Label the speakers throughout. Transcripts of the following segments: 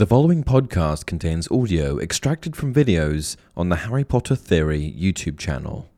Speaker 1: The following podcast contains audio extracted from videos on the Harry Potter Theory YouTube channel.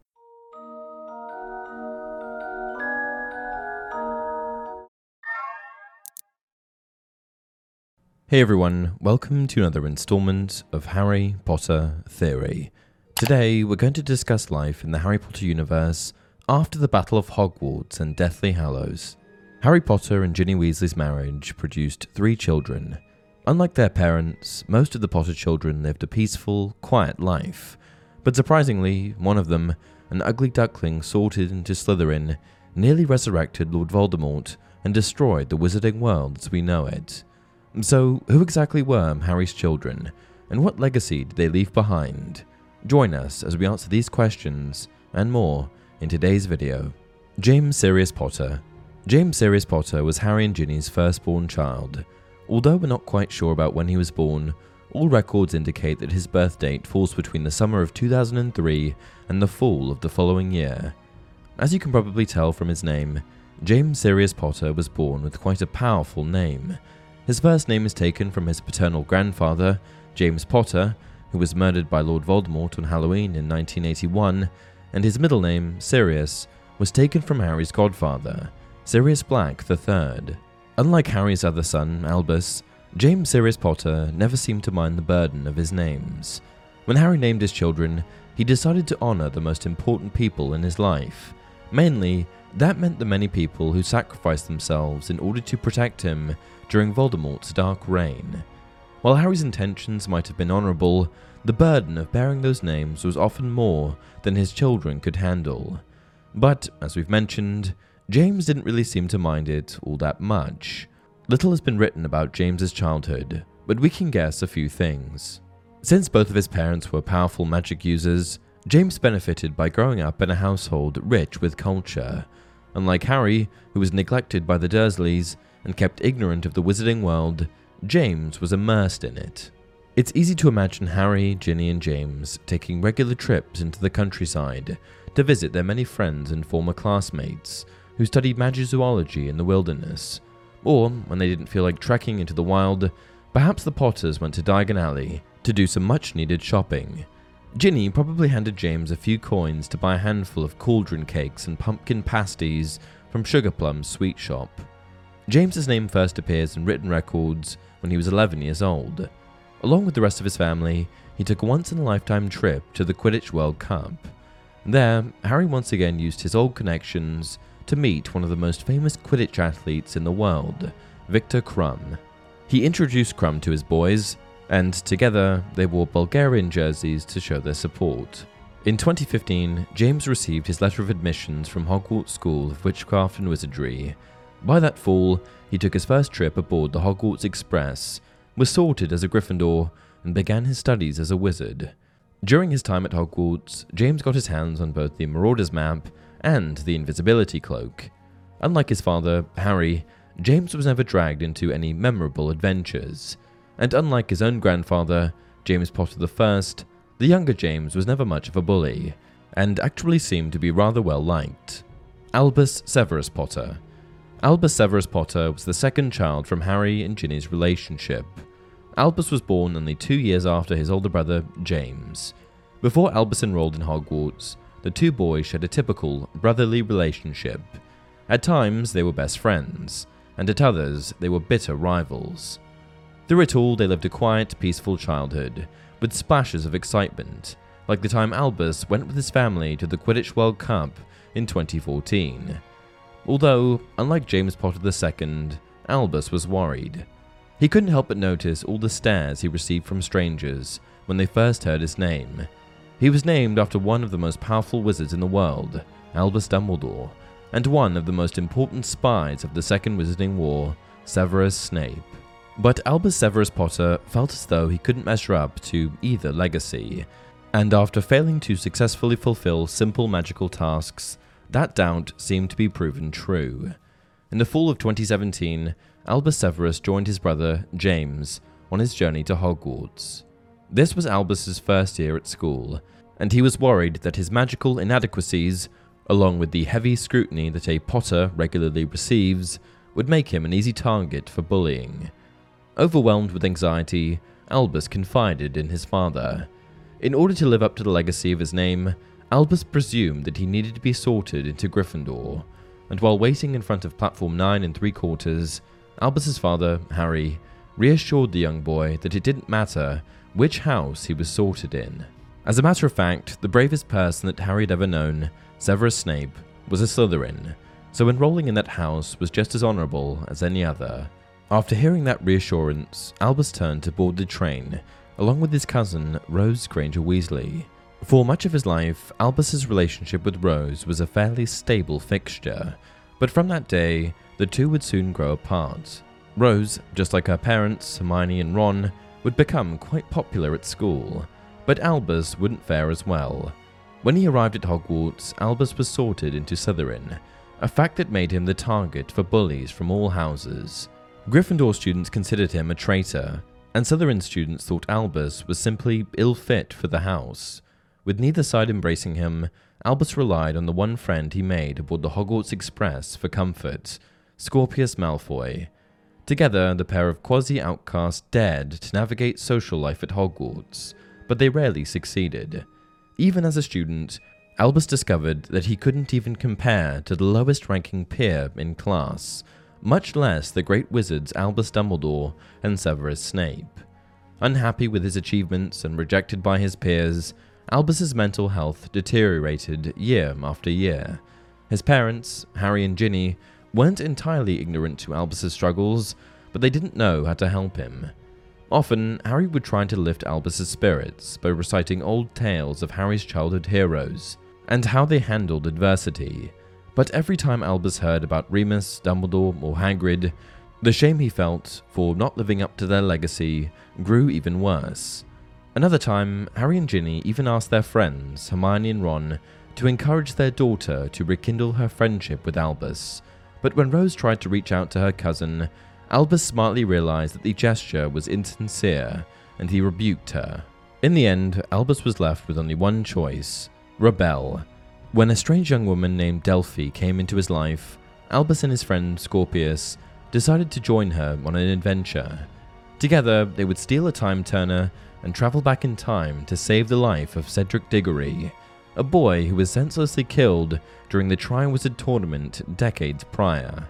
Speaker 1: Hey everyone, welcome to another installment of Harry Potter Theory. Today we're going to discuss life in the Harry Potter universe after the Battle of Hogwarts and Deathly Hallows. Harry Potter and Ginny Weasley's marriage produced three children Unlike their parents, most of the Potter children lived a peaceful, quiet life. But surprisingly, one of them, an ugly duckling sorted into Slytherin, nearly resurrected Lord Voldemort and destroyed the wizarding world as we know it. So, who exactly were Harry's children, and what legacy did they leave behind? Join us as we answer these questions and more in today's video. James Sirius Potter. James Sirius Potter was Harry and Ginny's firstborn child. Although we're not quite sure about when he was born, all records indicate that his birth date falls between the summer of 2003 and the fall of the following year. As you can probably tell from his name, James Sirius Potter was born with quite a powerful name. His first name is taken from his paternal grandfather, James Potter, who was murdered by Lord Voldemort on Halloween in 1981, and his middle name, Sirius, was taken from Harry's godfather, Sirius Black III. Unlike Harry's other son, Albus, James Sirius Potter never seemed to mind the burden of his names. When Harry named his children, he decided to honour the most important people in his life. Mainly, that meant the many people who sacrificed themselves in order to protect him during Voldemort's dark reign. While Harry's intentions might have been honourable, the burden of bearing those names was often more than his children could handle. But, as we've mentioned, James didn't really seem to mind it all that much. Little has been written about James's childhood, but we can guess a few things. Since both of his parents were powerful magic users, James benefited by growing up in a household rich with culture. Unlike Harry, who was neglected by the Dursleys and kept ignorant of the wizarding world, James was immersed in it. It's easy to imagine Harry, Ginny, and James taking regular trips into the countryside to visit their many friends and former classmates who studied magizoology in the wilderness. Or, when they didn't feel like trekking into the wild, perhaps the Potters went to Diagon Alley to do some much needed shopping. Ginny probably handed James a few coins to buy a handful of cauldron cakes and pumpkin pasties from Sugarplum's sweet shop. James's name first appears in written records when he was 11 years old. Along with the rest of his family, he took a once in a lifetime trip to the Quidditch World Cup. There, Harry once again used his old connections to meet one of the most famous Quidditch athletes in the world, Viktor Krum. He introduced Krum to his boys, and together they wore Bulgarian jerseys to show their support. In 2015, James received his letter of admissions from Hogwarts School of Witchcraft and Wizardry. By that fall, he took his first trip aboard the Hogwarts Express, was sorted as a Gryffindor, and began his studies as a wizard. During his time at Hogwarts, James got his hands on both the Marauders map and the invisibility cloak. Unlike his father, Harry, James was never dragged into any memorable adventures, and unlike his own grandfather, James Potter I, the younger James was never much of a bully, and actually seemed to be rather well liked. Albus Severus Potter. Albus Severus Potter was the second child from Harry and Ginny's relationship. Albus was born only two years after his older brother, James. Before Albus enrolled in Hogwarts, the two boys shared a typical brotherly relationship. At times, they were best friends, and at others, they were bitter rivals. Through it all, they lived a quiet, peaceful childhood, with splashes of excitement, like the time Albus went with his family to the Quidditch World Cup in 2014. Although, unlike James Potter II, Albus was worried. He couldn't help but notice all the stares he received from strangers when they first heard his name, he was named after one of the most powerful wizards in the world, Albus Dumbledore, and one of the most important spies of the Second Wizarding War, Severus Snape. But Albus Severus Potter felt as though he couldn't measure up to either legacy, and after failing to successfully fulfill simple magical tasks, that doubt seemed to be proven true. In the fall of 2017, Albus Severus joined his brother, James, on his journey to Hogwarts. This was Albus's first year at school, and he was worried that his magical inadequacies, along with the heavy scrutiny that a Potter regularly receives, would make him an easy target for bullying. Overwhelmed with anxiety, Albus confided in his father. In order to live up to the legacy of his name, Albus presumed that he needed to be sorted into Gryffindor, and while waiting in front of platform 9 and 3 quarters, Albus's father, Harry, reassured the young boy that it didn't matter which house he was sorted in. As a matter of fact, the bravest person that Harry had ever known, Severus Snape, was a Slytherin, so enrolling in that house was just as honourable as any other. After hearing that reassurance, Albus turned to board the train, along with his cousin, Rose Granger Weasley. For much of his life, Albus's relationship with Rose was a fairly stable fixture, but from that day, the two would soon grow apart. Rose, just like her parents, Hermione and Ron, would become quite popular at school, but Albus wouldn't fare as well. When he arrived at Hogwarts, Albus was sorted into Slytherin, a fact that made him the target for bullies from all houses. Gryffindor students considered him a traitor, and Slytherin students thought Albus was simply ill fit for the house. With neither side embracing him, Albus relied on the one friend he made aboard the Hogwarts Express for comfort, Scorpius Malfoy. Together, the pair of quasi outcasts dared to navigate social life at Hogwarts, but they rarely succeeded. Even as a student, Albus discovered that he couldn't even compare to the lowest ranking peer in class, much less the great wizards Albus Dumbledore and Severus Snape. Unhappy with his achievements and rejected by his peers, Albus's mental health deteriorated year after year. His parents, Harry and Ginny, weren't entirely ignorant to Albus's struggles, but they didn't know how to help him. Often, Harry would try to lift Albus's spirits by reciting old tales of Harry's childhood heroes and how they handled adversity. But every time Albus heard about Remus, Dumbledore, or Hagrid, the shame he felt for not living up to their legacy grew even worse. Another time, Harry and Ginny even asked their friends, Hermione and Ron, to encourage their daughter to rekindle her friendship with Albus. But when Rose tried to reach out to her cousin, Albus smartly realized that the gesture was insincere and he rebuked her. In the end, Albus was left with only one choice rebel. When a strange young woman named Delphi came into his life, Albus and his friend Scorpius decided to join her on an adventure. Together, they would steal a time turner and travel back in time to save the life of Cedric Diggory, a boy who was senselessly killed during the Triwizard Tournament decades prior.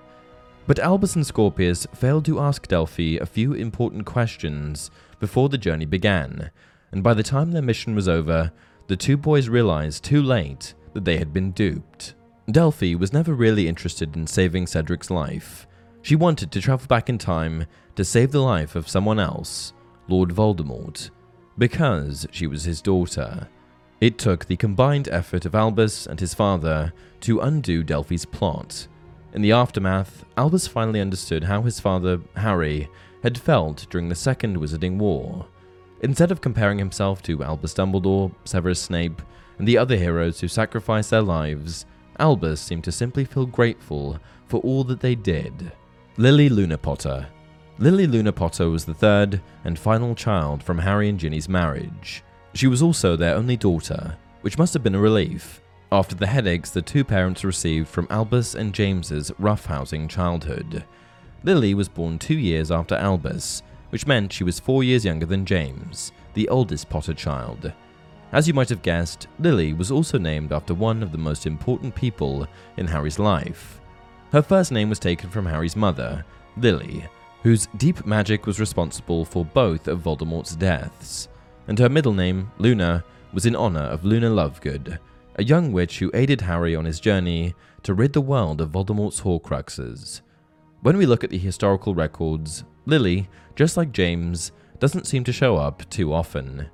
Speaker 1: But Albus and Scorpius failed to ask Delphi a few important questions before the journey began, and by the time their mission was over, the two boys realized too late that they had been duped. Delphi was never really interested in saving Cedric's life. She wanted to travel back in time to save the life of someone else, Lord Voldemort, because she was his daughter. It took the combined effort of Albus and his father to undo Delphi's plot. In the aftermath, Albus finally understood how his father, Harry, had felt during the Second Wizarding War. Instead of comparing himself to Albus Dumbledore, Severus Snape, and the other heroes who sacrificed their lives, Albus seemed to simply feel grateful for all that they did. Lily Luna Potter Lily Luna Potter was the third and final child from Harry and Ginny's marriage. She was also their only daughter, which must have been a relief after the headaches the two parents received from Albus and James's roughhousing childhood. Lily was born two years after Albus, which meant she was four years younger than James, the oldest Potter child. As you might have guessed, Lily was also named after one of the most important people in Harry's life. Her first name was taken from Harry's mother, Lily, whose deep magic was responsible for both of Voldemort's deaths, and her middle name, Luna, was in honor of Luna Lovegood, a young witch who aided Harry on his journey to rid the world of Voldemort's Horcruxes. When we look at the historical records, Lily, just like James, doesn't seem to show up too often.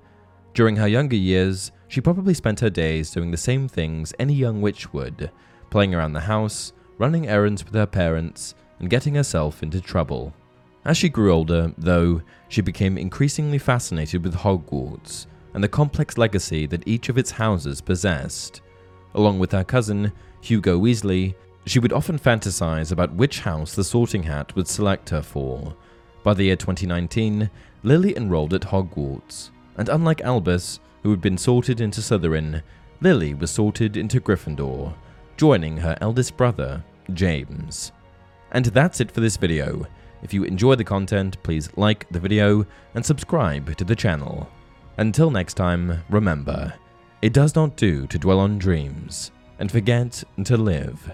Speaker 1: During her younger years, she probably spent her days doing the same things any young witch would playing around the house, running errands with her parents, and getting herself into trouble. As she grew older, though, she became increasingly fascinated with Hogwarts and the complex legacy that each of its houses possessed. Along with her cousin, Hugo Weasley, she would often fantasize about which house the sorting hat would select her for. By the year 2019, Lily enrolled at Hogwarts, and unlike Albus, who had been sorted into Slytherin, Lily was sorted into Gryffindor, joining her eldest brother, James. And that's it for this video. If you enjoy the content, please like the video and subscribe to the channel. Until next time, remember, it does not do to dwell on dreams and forget to live.